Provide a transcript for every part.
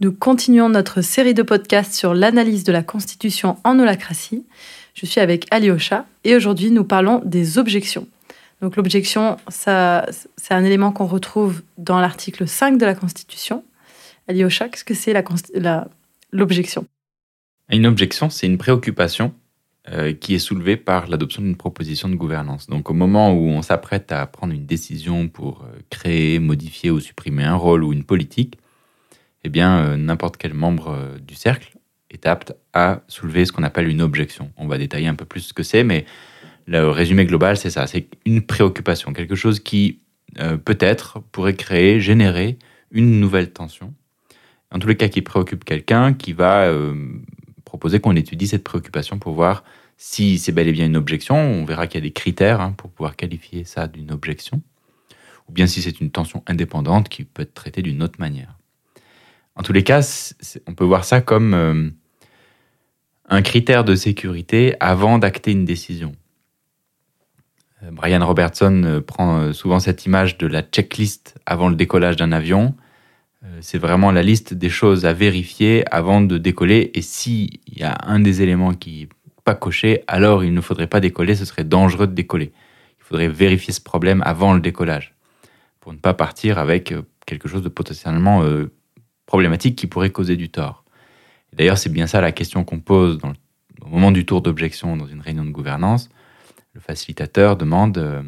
Nous continuons notre série de podcasts sur l'analyse de la Constitution en holacratie. Je suis avec Alyosha et aujourd'hui nous parlons des objections. Donc l'objection, c'est un élément qu'on retrouve dans l'article 5 de la Constitution. Alyosha, qu'est-ce que c'est l'objection? Une objection, c'est une préoccupation euh, qui est soulevée par l'adoption d'une proposition de gouvernance. Donc au moment où on s'apprête à prendre une décision pour euh, créer, modifier ou supprimer un rôle ou une politique, eh bien, euh, n'importe quel membre euh, du cercle est apte à soulever ce qu'on appelle une objection. On va détailler un peu plus ce que c'est, mais le résumé global, c'est ça. C'est une préoccupation, quelque chose qui euh, peut-être pourrait créer, générer une nouvelle tension. En tous les cas, qui préoccupe quelqu'un, qui va proposer qu'on étudie cette préoccupation pour voir si c'est bel et bien une objection. On verra qu'il y a des critères hein, pour pouvoir qualifier ça d'une objection. Ou bien si c'est une tension indépendante qui peut être traitée d'une autre manière. En tous les cas, on peut voir ça comme euh, un critère de sécurité avant d'acter une décision. Euh, Brian Robertson euh, prend souvent cette image de la checklist avant le décollage d'un avion. C'est vraiment la liste des choses à vérifier avant de décoller. Et s'il y a un des éléments qui n'est pas coché, alors il ne faudrait pas décoller, ce serait dangereux de décoller. Il faudrait vérifier ce problème avant le décollage pour ne pas partir avec quelque chose de potentiellement problématique qui pourrait causer du tort. D'ailleurs, c'est bien ça la question qu'on pose au moment du tour d'objection dans une réunion de gouvernance. Le facilitateur demande euh,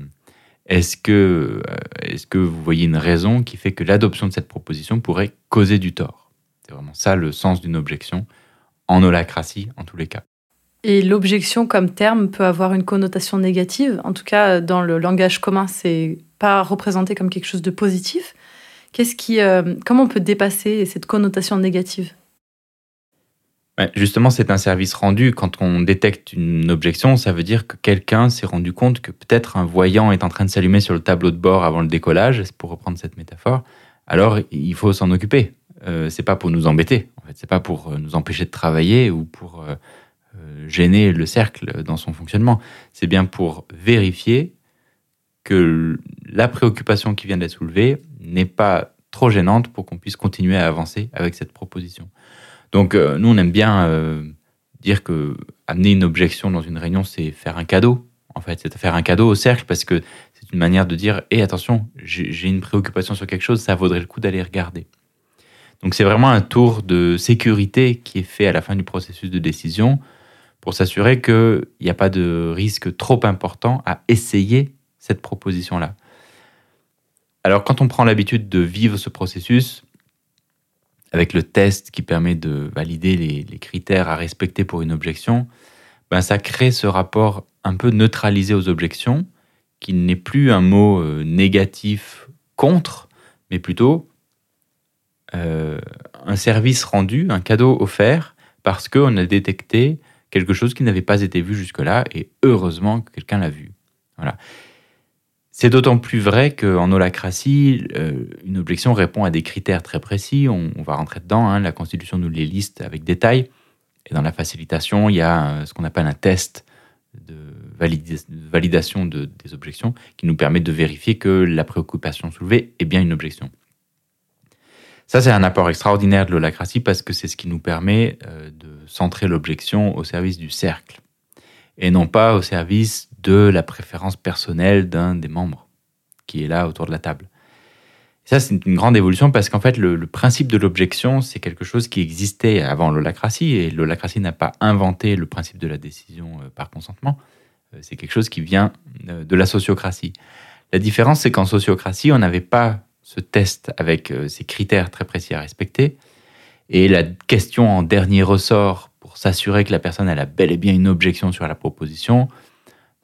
est-ce que, euh, est que vous voyez une raison qui fait que l'adoption de cette proposition pourrait causer du tort? C'est vraiment ça le sens d'une objection, en holacratie en tous les cas. Et l'objection comme terme peut avoir une connotation négative? En tout cas, dans le langage commun, c'est pas représenté comme quelque chose de positif? Qu'est-ce qui, euh, comment on peut dépasser cette connotation négative? Justement, c'est un service rendu. Quand on détecte une objection, ça veut dire que quelqu'un s'est rendu compte que peut-être un voyant est en train de s'allumer sur le tableau de bord avant le décollage, pour reprendre cette métaphore. Alors, il faut s'en occuper. Euh, c'est pas pour nous embêter. En fait, c'est pas pour euh, nous empêcher de travailler ou pour euh, gêner le cercle dans son fonctionnement. C'est bien pour vérifier que la préoccupation qui vient d'être soulevée n'est pas trop gênante pour qu'on puisse continuer à avancer avec cette proposition. Donc euh, nous, on aime bien euh, dire que amener une objection dans une réunion, c'est faire un cadeau. En fait, c'est faire un cadeau au cercle parce que c'est une manière de dire "Eh attention, j'ai une préoccupation sur quelque chose, ça vaudrait le coup d'aller regarder." Donc c'est vraiment un tour de sécurité qui est fait à la fin du processus de décision pour s'assurer qu'il n'y a pas de risque trop important à essayer cette proposition-là. Alors quand on prend l'habitude de vivre ce processus, avec le test qui permet de valider les, critères à respecter pour une objection, ben ça crée ce rapport un peu neutralisé aux objections, qui n'est plus un mot euh, négatif contre, mais plutôt euh, un service rendu, un cadeau offert, parce qu'on a détecté quelque chose qui n'avait pas été vu jusque-là, et heureusement que quelqu'un l'a vu. Voilà. C'est d'autant plus vrai qu'en holacratie, euh, une objection répond à des critères très précis. On, va rentrer dedans. Hein. la Constitution nous les liste avec détail. Et dans la facilitation, il y a euh, ce qu'on appelle un test de validation de, des objections qui nous permet de vérifier que la préoccupation soulevée est bien une objection. Ça, c'est un apport extraordinaire de l'holacratie parce que c'est ce qui nous permet euh, de centrer l'objection au service du cercle et non pas au service de la préférence personnelle d'un des membres qui est là autour de la table. ça, c'est une grande évolution parce qu'en fait, le, principe de l'objection, c'est quelque chose qui existait avant l'holacratie et l'holacratie n'a pas inventé le principe de la décision euh, par consentement. Euh, c'est quelque chose qui vient euh, de la sociocratie. La différence, c'est qu'en sociocratie, on n'avait pas ce test avec ces critères très précis à respecter. Et la question en dernier ressort pour s'assurer que la personne elle a bel et bien une objection sur la proposition,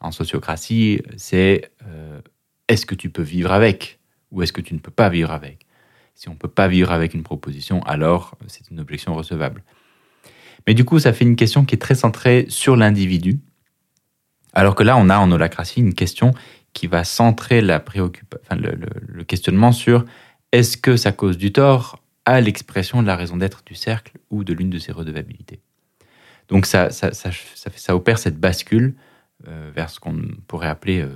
en sociocratie, c'est euh, est-ce que tu peux vivre avec ou est-ce que tu ne peux pas vivre avec? Si on ne peut pas vivre avec une proposition, alors c'est une objection recevable. Mais du coup, ça fait une question qui est très centrée sur l'individu, alors que là, on a en holacratie une question qui va centrer la le, questionnement sur est-ce que ça cause du tort à l'expression de la raison d'être du cercle ou de l'une de ses redevabilités? Donc ça, ça, ça, ça, opère cette bascule euh, vers ce qu'on pourrait appeler euh,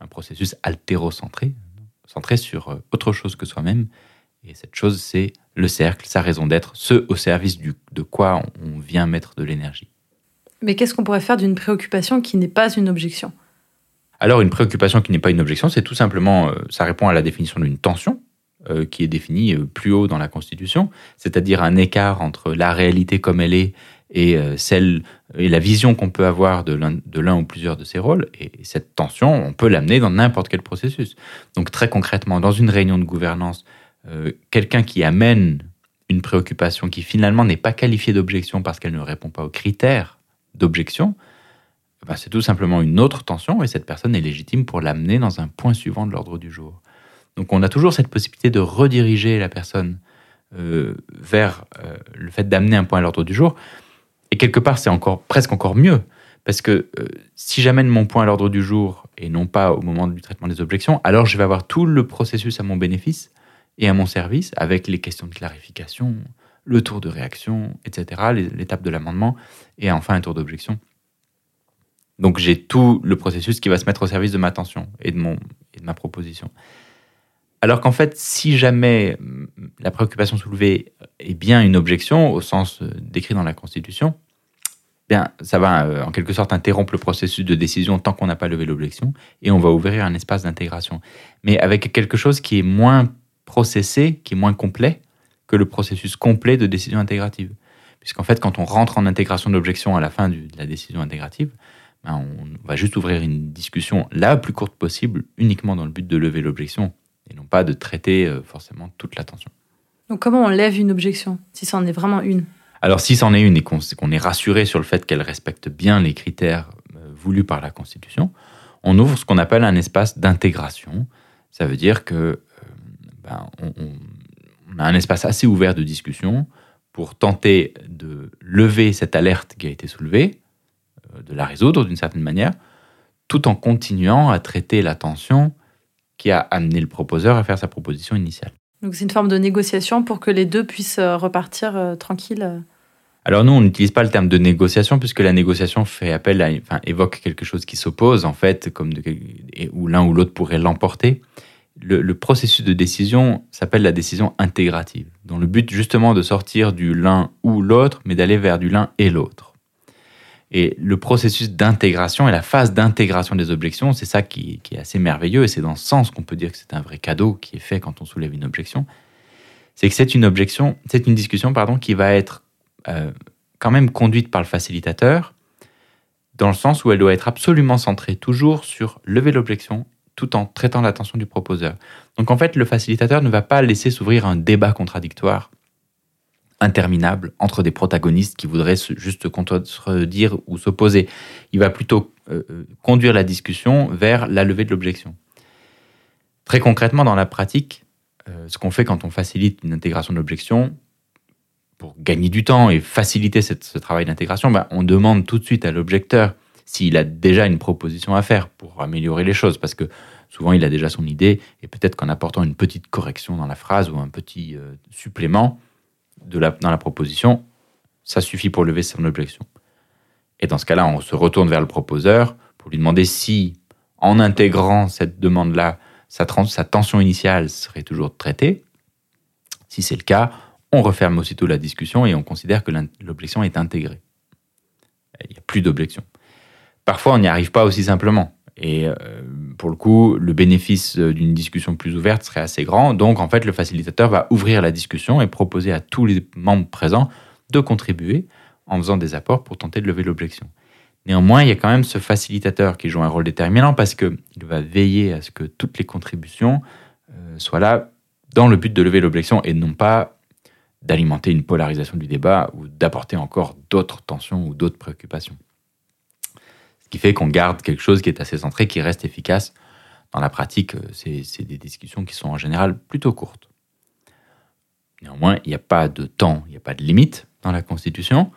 un processus altérocentré, centré sur euh, autre chose que soi-même. Et cette chose, c'est le cercle, sa raison d'être, ce au service de quoi on vient mettre de l'énergie. Mais qu'est-ce qu'on pourrait faire d'une préoccupation qui n'est pas une objection? Alors une préoccupation qui n'est pas une objection, c'est tout simplement, euh, ça répond à la définition d'une tension euh, qui est définie euh, plus haut dans la Constitution, c'est-à-dire un écart entre la réalité comme elle est et celle et la vision qu'on peut avoir de l'un ou plusieurs de ces rôles. Et cette tension, on peut l'amener dans n'importe quel processus. Donc très concrètement, dans une réunion de gouvernance, quelqu'un qui amène une préoccupation qui finalement n'est pas qualifiée d'objection parce qu'elle ne répond pas aux critères d'objection, ben, c'est tout simplement une autre tension et cette personne est légitime pour l'amener dans un point suivant de l'ordre du jour. Donc on a toujours cette possibilité de rediriger la personne euh, vers euh, le fait d'amener un point à l'ordre du jour. Et quelque part, c'est encore presque encore mieux, parce que euh, si j'amène mon point à l'ordre du jour et non pas au moment du traitement des objections, alors je vais avoir tout le processus à mon bénéfice et à mon service, avec les questions de clarification, le tour de réaction, etc., l'étape de l'amendement, et enfin un tour d'objection. Donc j'ai tout le processus qui va se mettre au service de ma tension et de, mon, et de ma proposition. Alors qu'en fait, si jamais mm, la préoccupation soulevée est bien une objection, au sens euh, décrit dans la Constitution, bien, ça va euh, en quelque sorte interrompre le processus de décision tant qu'on n'a pas levé l'objection, et on va ouvrir un espace d'intégration. Mais avec quelque chose qui est moins processé, qui est moins complet, que le processus complet de décision intégrative. Puisqu'en fait, quand on rentre en intégration d'objection à la fin de la décision intégrative, ben, on va juste ouvrir une discussion la plus courte possible, uniquement dans le but de lever l'objection, pas de traiter euh, forcément toute l'attention. Donc comment on lève une objection, si c'en est vraiment une? Alors si c'en est une et qu'on est rassuré sur le fait qu'elle respecte bien les critères euh, voulus par la Constitution, on ouvre ce qu'on appelle un espace d'intégration. Ça veut dire que euh, ben, on, on a un espace assez ouvert de discussion pour tenter de lever cette alerte qui a été soulevée, de la résoudre d'une certaine manière, tout en continuant à traiter la tension qui a amené le proposeur à faire sa proposition initiale. Donc c'est une forme de négociation pour que les deux puissent euh, repartir euh, tranquilles alors nous, on n'utilise pas le terme de négociation puisque la négociation fait appel à, enfin, évoque quelque chose qui s'oppose en fait, comme de, où l'un ou l'autre pourrait l'emporter le, processus de décision s'appelle la décision intégrative, dans le but justement de sortir du l'un ou l'autre, mais d'aller vers du l'un et l'autre. Et le processus d'intégration et la phase d'intégration des objections, c'est ça qui, est assez merveilleux, et c'est dans ce sens qu'on peut dire que c'est un vrai cadeau qui est fait quand on soulève une objection. C'est que c'est une objection, c'est une discussion pardon, qui va être euh, quand même conduite par le facilitateur, dans le sens où elle doit être absolument centrée toujours sur lever l'objection tout en traitant l'attention du proposeur. Donc en fait, le facilitateur ne va pas laisser s'ouvrir un débat contradictoire interminable entre des protagonistes qui voudraient juste se dire ou s'opposer. Il va plutôt euh, euh, conduire la discussion vers la levée de l'objection. Très concrètement, dans la pratique, euh, ce qu'on fait quand on facilite une intégration de l'objection, pour gagner du temps et faciliter ce travail d'intégration, ben, on demande tout de suite à l'objecteur s'il a déjà une proposition à faire pour améliorer les choses, parce que souvent il a déjà son idée, et peut-être qu'en apportant une petite correction dans la phrase ou un petit supplément dans la proposition, ça suffit pour lever son objection. Et dans ce cas-là, on se retourne vers le proposeur pour lui demander si, en intégrant cette demande-là, sa, sa tension initiale serait toujours traitée. Si c'est le cas, on referme aussitôt la discussion et on considère que l'objection est intégrée. Il n'y a plus d'objection. Parfois, on n'y arrive pas aussi simplement. Et euh, pour le coup, le bénéfice euh, d'une discussion plus ouverte serait assez grand. Donc, en fait, le facilitateur va ouvrir la discussion et proposer à tous les membres présents de contribuer en faisant des apports pour tenter de lever l'objection. Néanmoins, il y a quand même ce facilitateur qui joue un rôle déterminant parce qu'il va veiller à ce que toutes les contributions euh, soient là dans le but de lever l'objection et non pas d'alimenter une polarisation du débat ou d'apporter encore d'autres tensions ou d'autres préoccupations. Ce qui fait qu'on garde quelque chose qui est assez centré, qui reste efficace. Dans la pratique, euh, c'est des discussions qui sont en général plutôt courtes. Néanmoins, il n'y a pas de temps, il n'y a pas de limite dans la Constitution.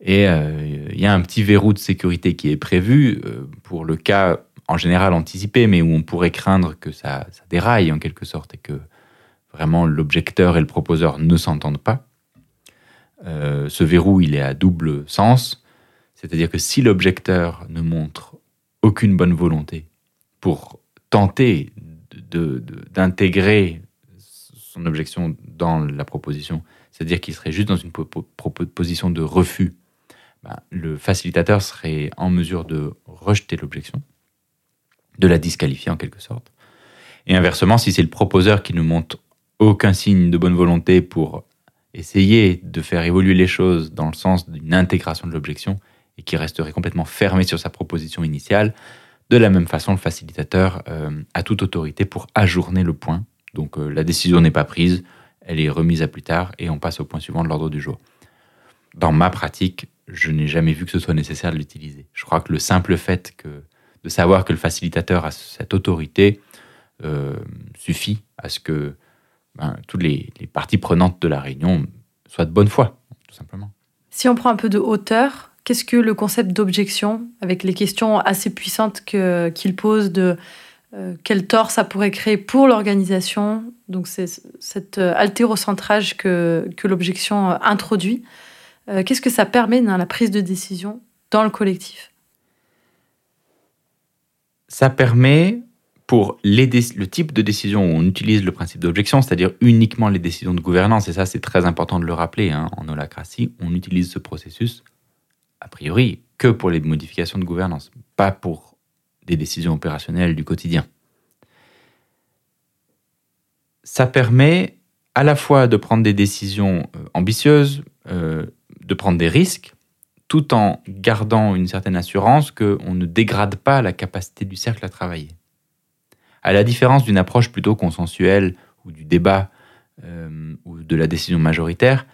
Et euh, il y a un petit verrou de sécurité qui est prévu euh, pour le cas en général anticipé, mais où on pourrait craindre que ça, déraille en quelque sorte et que vraiment l'objecteur et le proposeur ne s'entendent pas. ce verrou, il est à double sens. C'est-à-dire que si l'objecteur ne montre aucune bonne volonté pour tenter d'intégrer son objection dans la proposition, c'est-à-dire qu'il serait juste dans une position de refus, ben, le facilitateur serait en mesure de rejeter l'objection, de la disqualifier en quelque sorte. Et inversement, si c'est le proposeur qui ne montre aucun signe de bonne volonté pour essayer de faire évoluer les choses dans le sens d'une intégration de l'objection et qui resterait complètement fermé sur sa proposition initiale, de la même façon, le facilitateur euh, a toute autorité pour ajourner le point. Donc euh, la décision n'est pas prise, elle est remise à plus tard et on passe au point suivant de l'ordre du jour. Dans ma pratique, je n'ai jamais vu que ce soit nécessaire de l'utiliser. Je crois que le simple fait de savoir que le facilitateur a cette autorité euh, suffit à ce que ben, toutes les, parties prenantes de la réunion soient de bonne foi, tout simplement. Si on prend un peu de hauteur, qu'est-ce que le concept d'objection, avec les questions assez puissantes qu'il pose de euh, quel tort ça pourrait créer pour l'organisation, donc c'est cet euh, altérocentrage que, que l'objection euh, introduit, qu'est-ce que ça permet dans la prise de décision dans le collectif? Ça permet pour le type de décision où on utilise le principe d'objection, c'est-à-dire uniquement les décisions de gouvernance, et ça c'est très important de le rappeler, hein, en holacratie, on utilise ce processus, a priori, que pour les modifications de gouvernance, pas pour des décisions opérationnelles du quotidien. Ça permet à la fois de prendre des décisions euh, ambitieuses, euh, de prendre des risques, tout en gardant une certaine assurance qu'on ne dégrade pas la capacité du cercle à travailler. À la différence d'une approche plutôt consensuelle ou du débat euh, ou de la décision majoritaire,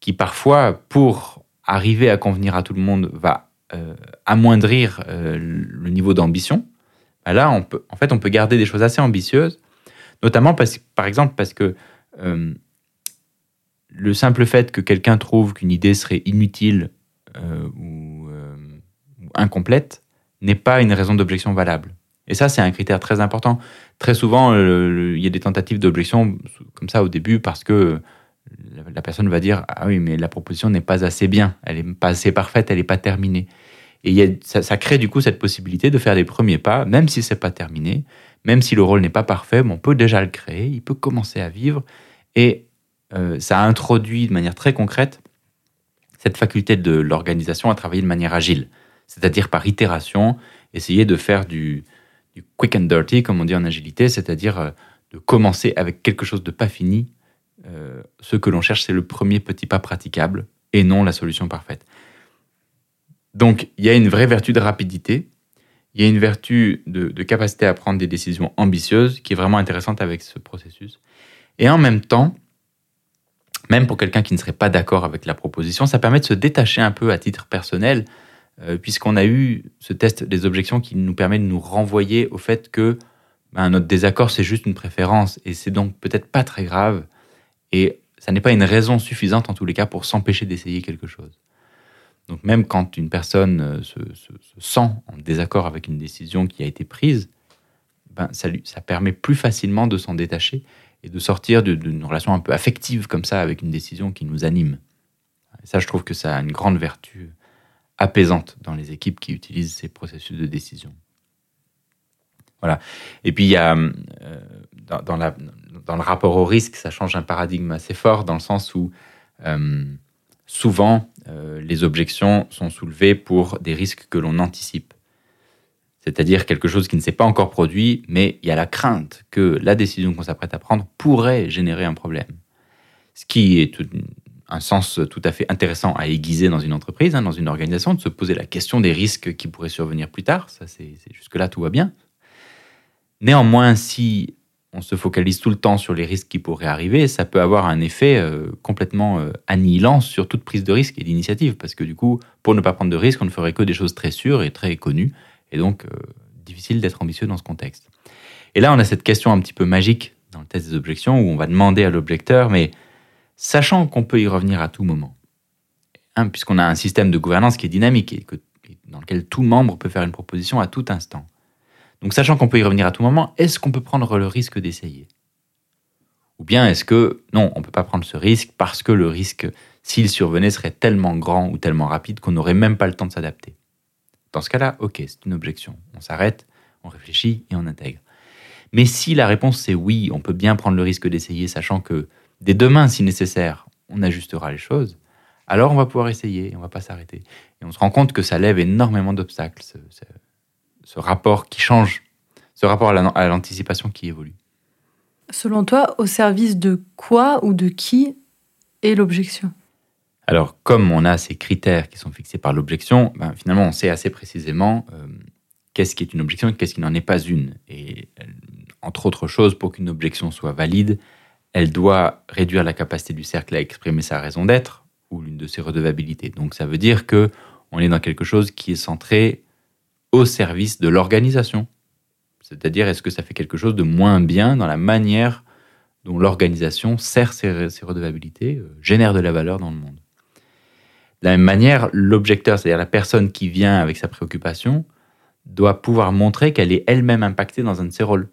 qui parfois, pour arriver à convenir à tout le monde, va euh, amoindrir euh, le niveau d'ambition. Bah là, en fait, on peut garder des choses assez ambitieuses, notamment parce, par exemple parce que le simple fait que quelqu'un trouve qu'une idée serait inutile ou incomplète n'est pas une raison d'objection valable. Et ça, c'est un critère très important. Très souvent, il y a des tentatives d'objection comme ça au début parce que la personne va dire Ah oui, mais la proposition n'est pas assez bien, elle n'est pas assez parfaite, elle n'est pas terminée. Et ça, crée du coup cette possibilité de faire des premiers pas, même si c'est pas terminé, même si le rôle n'est pas parfait, on peut déjà le créer, il peut commencer à vivre. Et euh, ça introduit de manière très concrète cette faculté de l'organisation à travailler de manière agile, c'est-à-dire par itération, essayer de faire du, du quick and dirty, comme on dit en agilité, c'est-à-dire euh, de commencer avec quelque chose de pas fini. Euh, ce que l'on cherche, c'est le premier petit pas praticable et non la solution parfaite. Donc, il y a une vraie vertu de rapidité, il y a une vertu de, capacité à prendre des décisions ambitieuses qui est vraiment intéressante avec ce processus. Et en même temps, même pour quelqu'un qui ne serait pas d'accord avec la proposition, ça permet de se détacher un peu à titre personnel euh, puisqu'on a eu ce test des objections qui nous permet de nous renvoyer au fait que ben, notre désaccord, c'est juste une préférence, et c'est donc peut-être pas très grave, et ça n'est pas une raison suffisante en tous les cas pour s'empêcher d'essayer quelque chose. Donc même quand une personne euh, se, sent en désaccord avec une décision qui a été prise, ben, ça, ça permet plus facilement de s'en détacher et de sortir d'une relation un peu affective comme ça avec une décision qui nous anime. Et ça, je trouve que ça a une grande vertu apaisante dans les équipes qui utilisent ces processus de décision. Voilà. Et puis, il y a, euh, dans, le rapport au risque, ça change un paradigme assez fort dans le sens où euh, souvent, euh, les objections sont soulevées pour des risques que l'on anticipe. C'est-à-dire quelque chose qui ne s'est pas encore produit, mais il y a la crainte que la décision qu'on s'apprête à prendre pourrait générer un problème. Ce qui est un sens tout à fait intéressant à aiguiser dans une entreprise, hein, dans une organisation, de se poser la question des risques qui pourraient survenir plus tard. Ça, c'est jusque-là, tout va bien. Néanmoins, si on se focalise tout le temps sur les risques qui pourraient arriver, ça peut avoir un effet euh, complètement euh, annihilant sur toute prise de risque et d'initiative, parce que du coup, pour ne pas prendre de risques, on ne ferait que des choses très sûres et très connues, et donc euh, difficile d'être ambitieux dans ce contexte. Et là, on a cette question un petit peu magique dans le test des objections, où on va demander à l'objecteur, mais sachant qu'on peut y revenir à tout moment. Hein, puisqu'on a un système de gouvernance qui est dynamique et, dans lequel tout membre peut faire une proposition à tout instant. Donc sachant qu'on peut y revenir à tout moment, est-ce qu'on peut prendre le risque d'essayer? Ou bien est-ce que non, on ne peut pas prendre ce risque parce que le risque, s'il survenait, serait tellement grand ou tellement rapide qu'on n'aurait même pas le temps de s'adapter? Dans ce cas-là, ok, c'est une objection. On s'arrête, on réfléchit et on intègre. Mais si la réponse c'est oui, on peut bien prendre le risque d'essayer, sachant que dès demain, si nécessaire, on ajustera les choses, alors on va pouvoir essayer, on va pas s'arrêter. Et on se rend compte que ça lève énormément d'obstacles, rapport qui change, ce rapport à l'anticipation qui évolue. Selon toi, au service de quoi ou de qui est l'objection? Alors, comme on a ces critères qui sont fixés par l'objection, ben, finalement, on sait assez précisément euh, qu'est-ce qui est une objection et qu'est-ce qui n'en est pas une. Et entre autres choses, pour qu'une objection soit valide, elle doit réduire la capacité du cercle à exprimer sa raison d'être ou l'une de ses redevabilités. Donc ça veut dire que on est dans quelque chose qui est centré au service de l'organisation. C'est-à-dire, est-ce que ça fait quelque chose de moins bien dans la manière dont l'organisation sert ses, redevabilités, euh, génère de la valeur dans le monde? De la même manière, l'objecteur, c'est-à-dire la personne qui vient avec sa préoccupation, doit pouvoir montrer qu'elle est elle-même impactée dans un de ses rôles.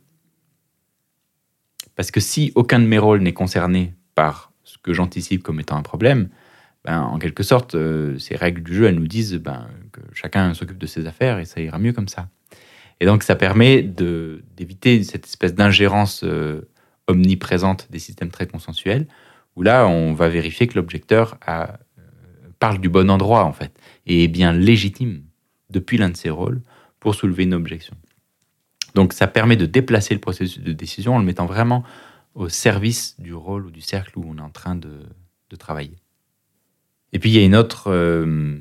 Parce que si aucun de mes rôles n'est concerné par ce que j'anticipe comme étant un problème, ben, en quelque sorte, euh, ces règles du jeu, elles nous disent ben, chacun s'occupe de ses affaires et ça ira mieux comme ça. Et donc, ça permet d'éviter cette espèce d'ingérence euh, omniprésente des systèmes très consensuels, où là, on va vérifier que l'objecteur euh, parle du bon endroit, en fait, et est bien légitime depuis l'un de ses rôles pour soulever une objection. Donc ça permet de déplacer le processus de décision en le mettant vraiment au service du rôle ou du cercle où on est en train de, travailler. Et puis il y a une autre euh,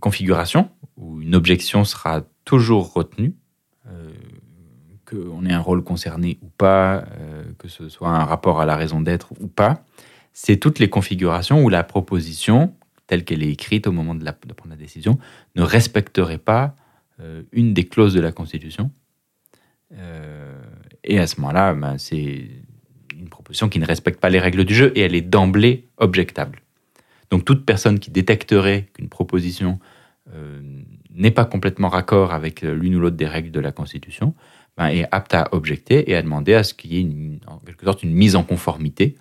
configuration où une objection sera toujours retenue, euh, qu'on ait un rôle concerné ou pas, euh, que ce soit un rapport à la raison d'être ou pas. C'est toutes les configurations où la proposition, telle qu'elle est écrite au moment de, prendre la décision, ne respecterait pas une des clauses de la Constitution euh, et à ce moment-là, ben, c'est une proposition qui ne respecte pas les règles du jeu et elle est d'emblée objectable. Donc toute personne qui détecterait qu'une proposition euh, n'est pas complètement raccord avec l'une ou l'autre des règles de la Constitution ben, est apte à objecter et à demander à ce qu'il y ait en quelque sorte une mise en conformité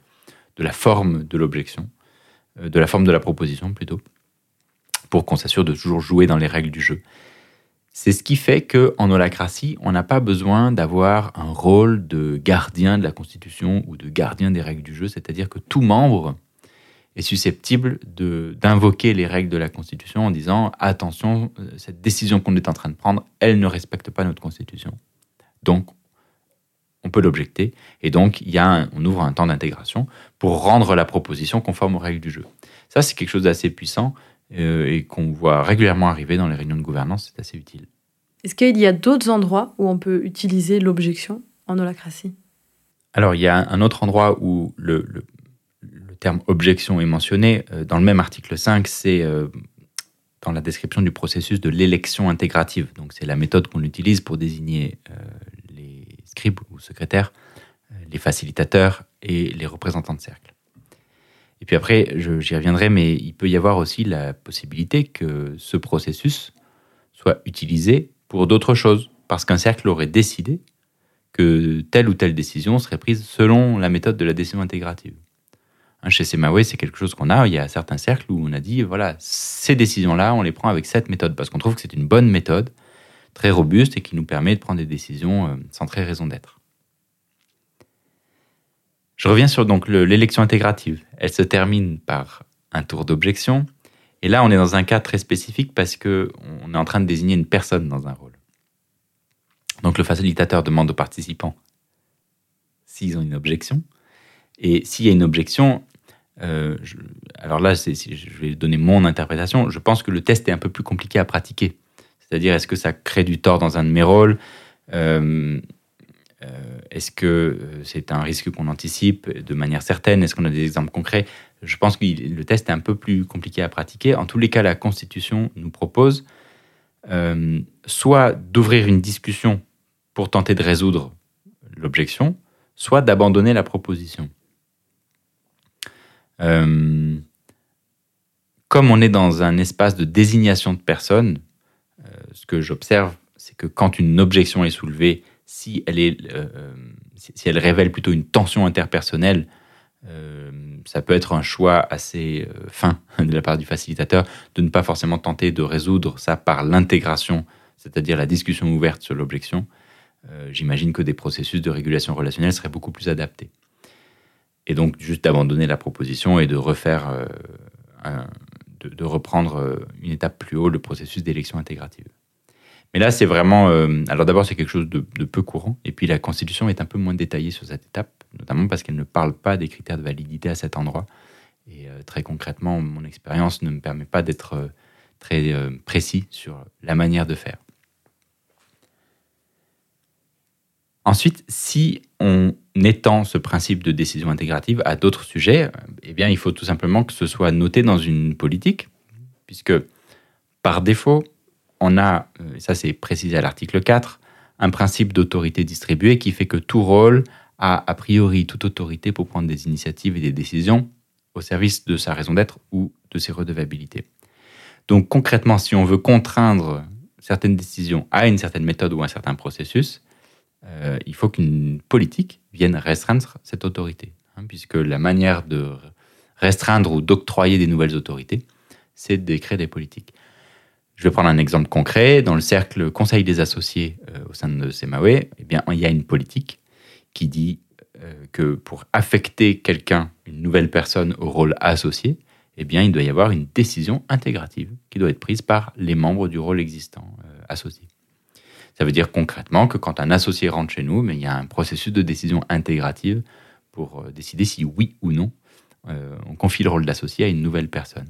de la forme de l'objection, euh, de la forme de la proposition plutôt, pour qu'on s'assure de toujours jouer dans les règles du jeu. C'est ce qui fait qu'en holacratie, on n'a pas besoin d'avoir un rôle de gardien de la Constitution ou de gardien des règles du jeu, c'est-à-dire que tout membre est susceptible d'invoquer les règles de la Constitution en disant attention, euh, cette décision qu'on est en train de prendre, elle ne respecte pas notre Constitution. Donc, on peut l'objecter, et donc il y a on ouvre un temps d'intégration pour rendre la proposition conforme aux règles du jeu. Ça, c'est quelque chose d'assez puissant euh, et qu'on voit régulièrement arriver dans les réunions de gouvernance, c'est assez utile. Est-ce qu'il y a d'autres endroits où on peut utiliser l'objection en holacratie? Alors, il y a un autre endroit où le, le, terme objection est mentionné. Euh, dans le même article 5, c'est euh, dans la description du processus de l'élection intégrative. Donc, c'est la méthode qu'on utilise pour désigner les scribes ou secrétaires, les facilitateurs et les représentants de cercle. Et puis après, j'y reviendrai, mais il peut y avoir aussi la possibilité que ce processus soit utilisé pour d'autres choses, parce qu'un cercle aurait décidé que telle ou telle décision serait prise selon la méthode de la décision intégrative. Hein, chez Semaway, c'est quelque chose qu'on a. Il y a certains cercles où on a dit, voilà, ces décisions-là, on les prend avec cette méthode, parce qu'on trouve que c'est une bonne méthode, très robuste et qui nous permet de prendre des décisions euh, sans très raison d'être. Je reviens sur donc l'élection intégrative. Elle se termine par un tour d'objection. Et là, on est dans un cas très spécifique parce que on est en train de désigner une personne dans un rôle. Donc le facilitateur demande aux participants s'ils ont une objection. Et s'il y a une objection, euh, alors là, je vais donner mon interprétation. Je pense que le test est un peu plus compliqué à pratiquer. C'est-à-dire, est-ce que ça crée du tort dans un de mes rôles euh, euh, est-ce que c'est un risque qu'on anticipe de manière certaine Est-ce qu'on a des exemples concrets? Je pense que le test est un peu plus compliqué à pratiquer. En tous les cas, la Constitution nous propose soit d'ouvrir une discussion pour tenter de résoudre l'objection, soit d'abandonner la proposition. Comme on est dans un espace de désignation de personnes, ce que j'observe, c'est que quand une objection est soulevée, si elle, euh, euh, révèle plutôt une tension interpersonnelle, euh, ça peut être un choix assez fin de la part du facilitateur de ne pas forcément tenter de résoudre ça par l'intégration, c'est-à-dire la discussion ouverte sur l'objection, euh, j'imagine que des processus de régulation relationnelle seraient beaucoup plus adaptés. Et donc, juste d'abandonner la proposition et de refaire, euh, de, reprendre euh, une étape plus haut le processus d'élection intégrative. Mais là, c'est vraiment. alors d'abord, c'est quelque chose de, peu courant. Et puis la Constitution est un peu moins détaillée sur cette étape, notamment parce qu'elle ne parle pas des critères de validité à cet endroit. Et très concrètement, mon expérience ne me permet pas d'être très précis sur la manière de faire. Ensuite, si on étend ce principe de décision intégrative à d'autres sujets, eh bien, il faut tout simplement que ce soit noté dans une politique, puisque par défaut, on a, et ça c'est précisé à l'article 4, un principe d'autorité distribuée qui fait que tout rôle a a priori toute autorité pour prendre des initiatives et des décisions au service de sa raison d'être ou de ses redevabilités. Donc concrètement, si on veut contraindre certaines décisions à une certaine méthode ou un certain processus, euh, il faut qu'une politique vienne restreindre cette autorité, hein, puisque la manière de restreindre ou d'octroyer des nouvelles autorités, c'est d'écrire des politiques. Je vais prendre un exemple concret. Dans le cercle Conseil des associés euh, au sein de Semawe, eh bien, il y a une politique qui dit euh, que pour affecter quelqu'un, une nouvelle personne au rôle associé, eh bien, il doit y avoir une décision intégrative qui doit être prise par les membres du rôle existant associé. Ça veut dire concrètement que quand un associé rentre chez nous, mais il y a un processus de décision intégrative pour euh, décider si oui ou non euh, on confie le rôle d'associé à une nouvelle personne,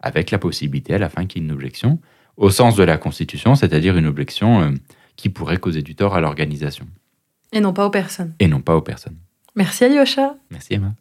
avec la possibilité à la fin qu'il y ait une objection, au sens de la Constitution, c'est-à-dire une objection euh, qui pourrait causer du tort à l'organisation. Et non pas aux personnes. Et non pas aux personnes. Merci Alyosha. Merci Emma.